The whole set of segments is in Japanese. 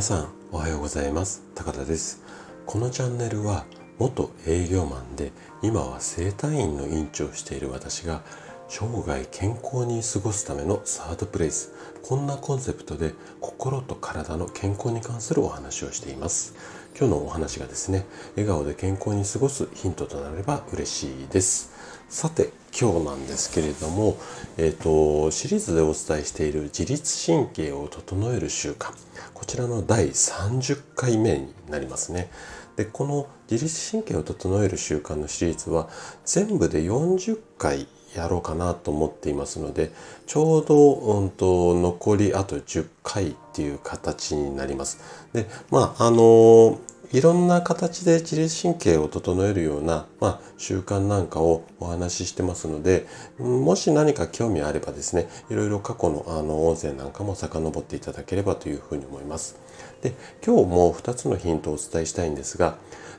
皆さんおはようございます。高田です。このチャンネルは元営業マンで今は整体院の院長をしている私が生涯健康に過ごすためのサードプレイス。こんなコンセプトで心と体の健康に関するお話をしています。今日のお話がですね笑顔で健康に過ごすヒントとなれば嬉しいです。さて今日なんですけれども、えーと、シリーズでお伝えしている自律神経を整える習慣こちらの第30回目になりますねでこの自律神経を整える習慣のシリーズは全部で40回やろうかなと思っていますのでちょうど、うんと、残りあと10回っていう形になります。でまああのいろんな形で自律神経を整えるような、まあ、習慣なんかをお話ししてますのでもし何か興味あればですねいろいろ過去のあの音声なんかも遡っていただければというふうに思います。で今日も2つのヒントをお伝えしたいんですが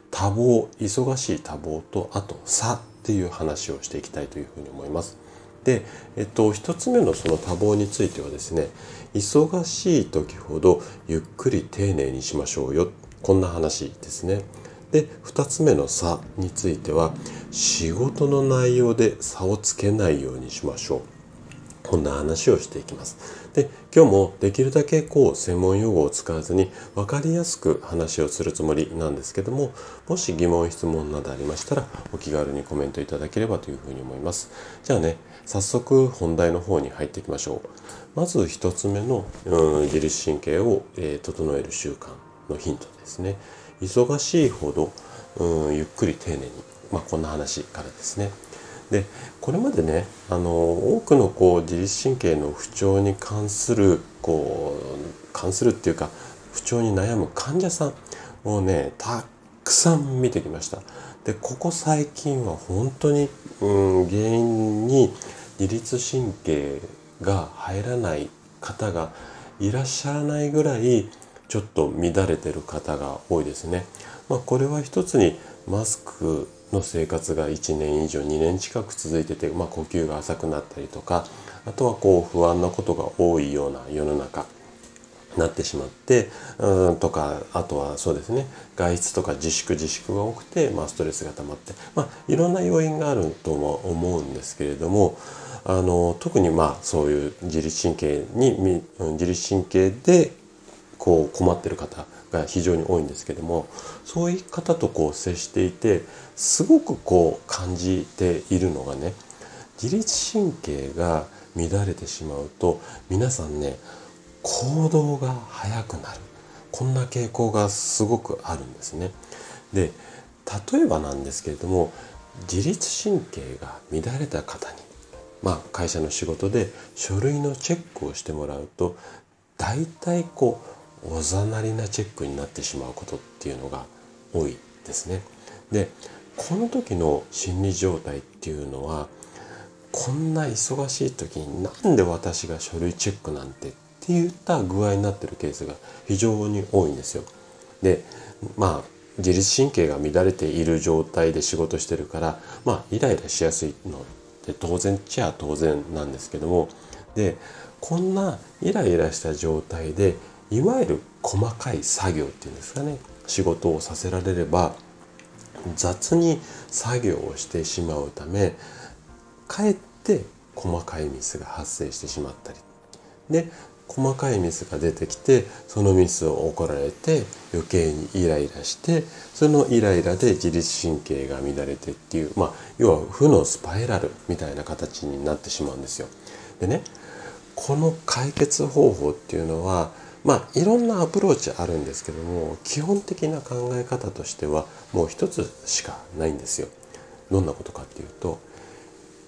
多忙忙しい多忙とあと差っていう話をしていきたいというふうに思います。で、えっと、一つ目のその多忙についてはですね忙しい時ほどゆっくり丁寧にしましょうよこんな話ですね。で2つ目の差については仕事の内容で差をつけないようにしましょう。こんな話をしていきます。で、今日もできるだけこう専門用語を使わずに分かりやすく話をするつもりなんですけども、もし疑問、質問などありましたらお気軽にコメントいただければというふうに思います。じゃあね、早速本題の方に入っていきましょう。まず1つ目の、うん、自律神経を、えー、整える習慣のヒントですね。忙しいほど、うん、ゆっくり丁寧に、まあ、こんな話からですね。でこれまでねあの多くのこう自律神経の不調に関するこう関するっていうか不調に悩む患者さんをねたくさん見てきました。でここ最近は本当に、うん、原因に自律神経が入らない方がいらっしゃらないぐらいちょっと乱れてる方が多いですね。まあ、これは一つにマスクの生活が1年以上2年近く続いてて、まあ、呼吸が浅くなったりとかあとはこう不安なことが多いような世の中なってしまってうんとかあとはそうですね外出とか自粛自粛が多くて、まあ、ストレスが溜まって、まあ、いろんな要因があるとも思うんですけれどもあの特にまあそういう自律神経に自律神経でこう困ってる方が非常に多いんですけどもそういう方とこう接していてすごくこう感じているのがね自律神経が乱れてしまうと皆さんね行動が速くなるこんな傾向がすごくあるんですね。で例えばなんですけれども自律神経が乱れた方にまあ会社の仕事で書類のチェックをしてもらうと大体こうおざなりなチェックになってしまうことっていうのが多いですね。でこの時の心理状態っていうのはこんな忙しい時になんで私が書類チェックなんてって言った具合になってるケースが非常に多いんですよ。でまあ自律神経が乱れている状態で仕事してるからまあイライラしやすいのって当然っちゃ当然なんですけどもでこんなイライラした状態でいわゆる細かい作業っていうんですかね仕事をさせられれば雑に作業をしてしまうためかえって細かいミスが発生してしまったりで細かいミスが出てきてそのミスを怒られて余計にイライラしてそのイライラで自律神経が乱れてっていうまあ要は負のスパイラルみたいな形になってしまうんですよ。でねこの解決方法っていうのはまあいろんなアプローチあるんですけども基本的な考え方としてはもう一つしかないんですよ。どんなことかっていうと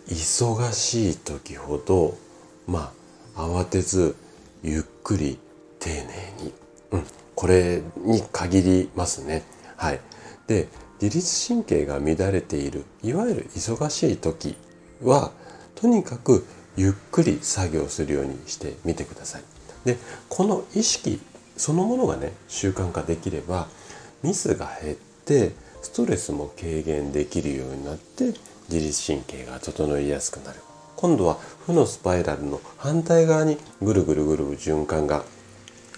忙しい時ほどまあ慌てずゆっくり丁寧に、うん、これに限りますね。はい、で自律神経が乱れているいわゆる忙しい時はとにかくゆっくり作業するようにしてみてください。でこの意識そのものがね習慣化できればミスが減ってストレスも軽減できるようになって自律神経が整いやすくなる。今度は負のスパイラルの反対側にぐるぐるぐる循環が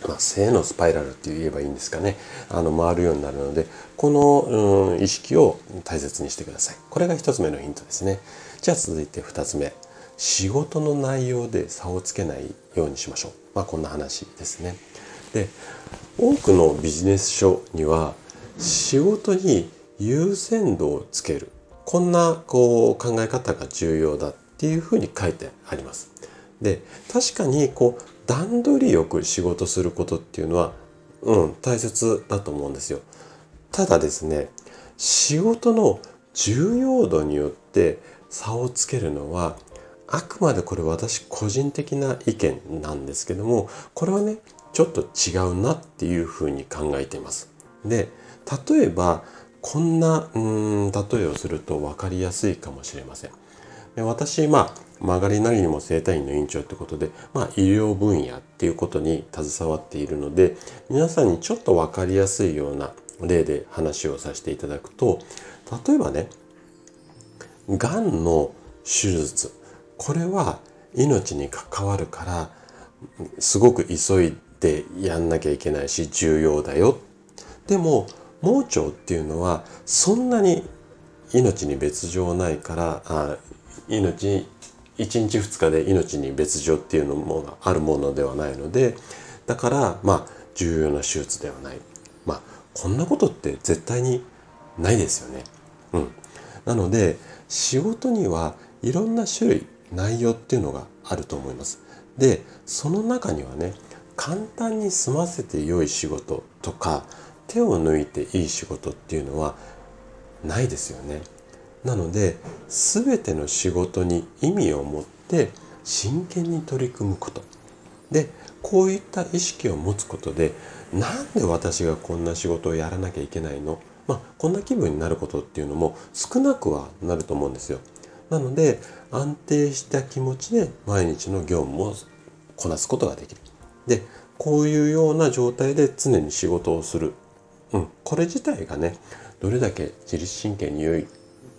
まあ、正のスパイラルって言えばいいんですかね。あの回るようになるのでこの、うん、意識を大切にしてください。これが1つ目のヒントですね。じゃあ続いて2つ目。仕事の内容で差をつけないようにしましょう。まあこんな話ですね。で多くのビジネス書には仕事に優先度をつける。こんなこう考え方が重要だっていうふうに書いてあります。で確かにこう段取りよく仕事することっていうのはうん大切だと思うんですよ。ただですね仕事の重要度によって差をつけるのはあくまでこれ私個人的な意見なんですけどもこれはねちょっと違うなっていうふうに考えています。で例えばこんなうん例えをすると分かりやすいかもしれません。で私まあ曲がりなりにも整体院の院長ってことで、まあ、医療分野っていうことに携わっているので皆さんにちょっと分かりやすいような例で話をさせていただくと例えばねがんの手術。これは命に関わるからすごく急いでやんなきゃいけないし重要だよ。でも盲腸っていうのはそんなに命に別状ないからあ命1日2日で命に別状っていうのもあるものではないのでだからまあ重要な手術ではない。まあこんなことって絶対にないですよね。うん、なので仕事にはいろんな種類内容っていうのがあると思います。でその中にはね簡単に済ませて良い仕事とか手を抜いていい仕事っていうのはないですよね。なので全ての仕事に意味を持って真剣に取り組むことでこういった意識を持つことでなんで私がこんな仕事をやらなきゃいけないの？まあこんな気分になることっていうのも少なくはなると思うんですよ。なので安定した気持ちで毎日の業務をこなすことができる。でこういうような状態で常に仕事をする、うん、これ自体がねどれだけ自律神経に良い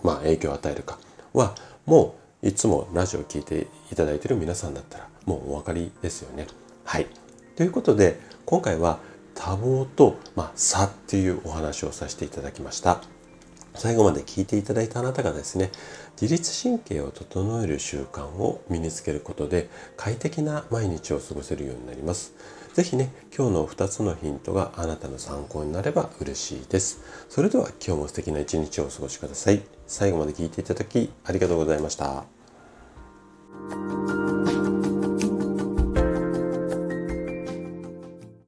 まあ、影響を与えるかはもういつもラジオを聴いていただいている皆さんだったらもうお分かりですよね。はい。ということで今回は多忙と、まあ、差っていうお話をさせていただきました。最後まで聞いていただいたあなたがですね自律神経を整える習慣を身につけることで快適な毎日を過ごせるようになります。ぜひね、今日の2つのヒントがあなたの参考になれば嬉しいです。それでは今日も素敵な一日をお過ごしください。最後まで聞いていただきありがとうございました。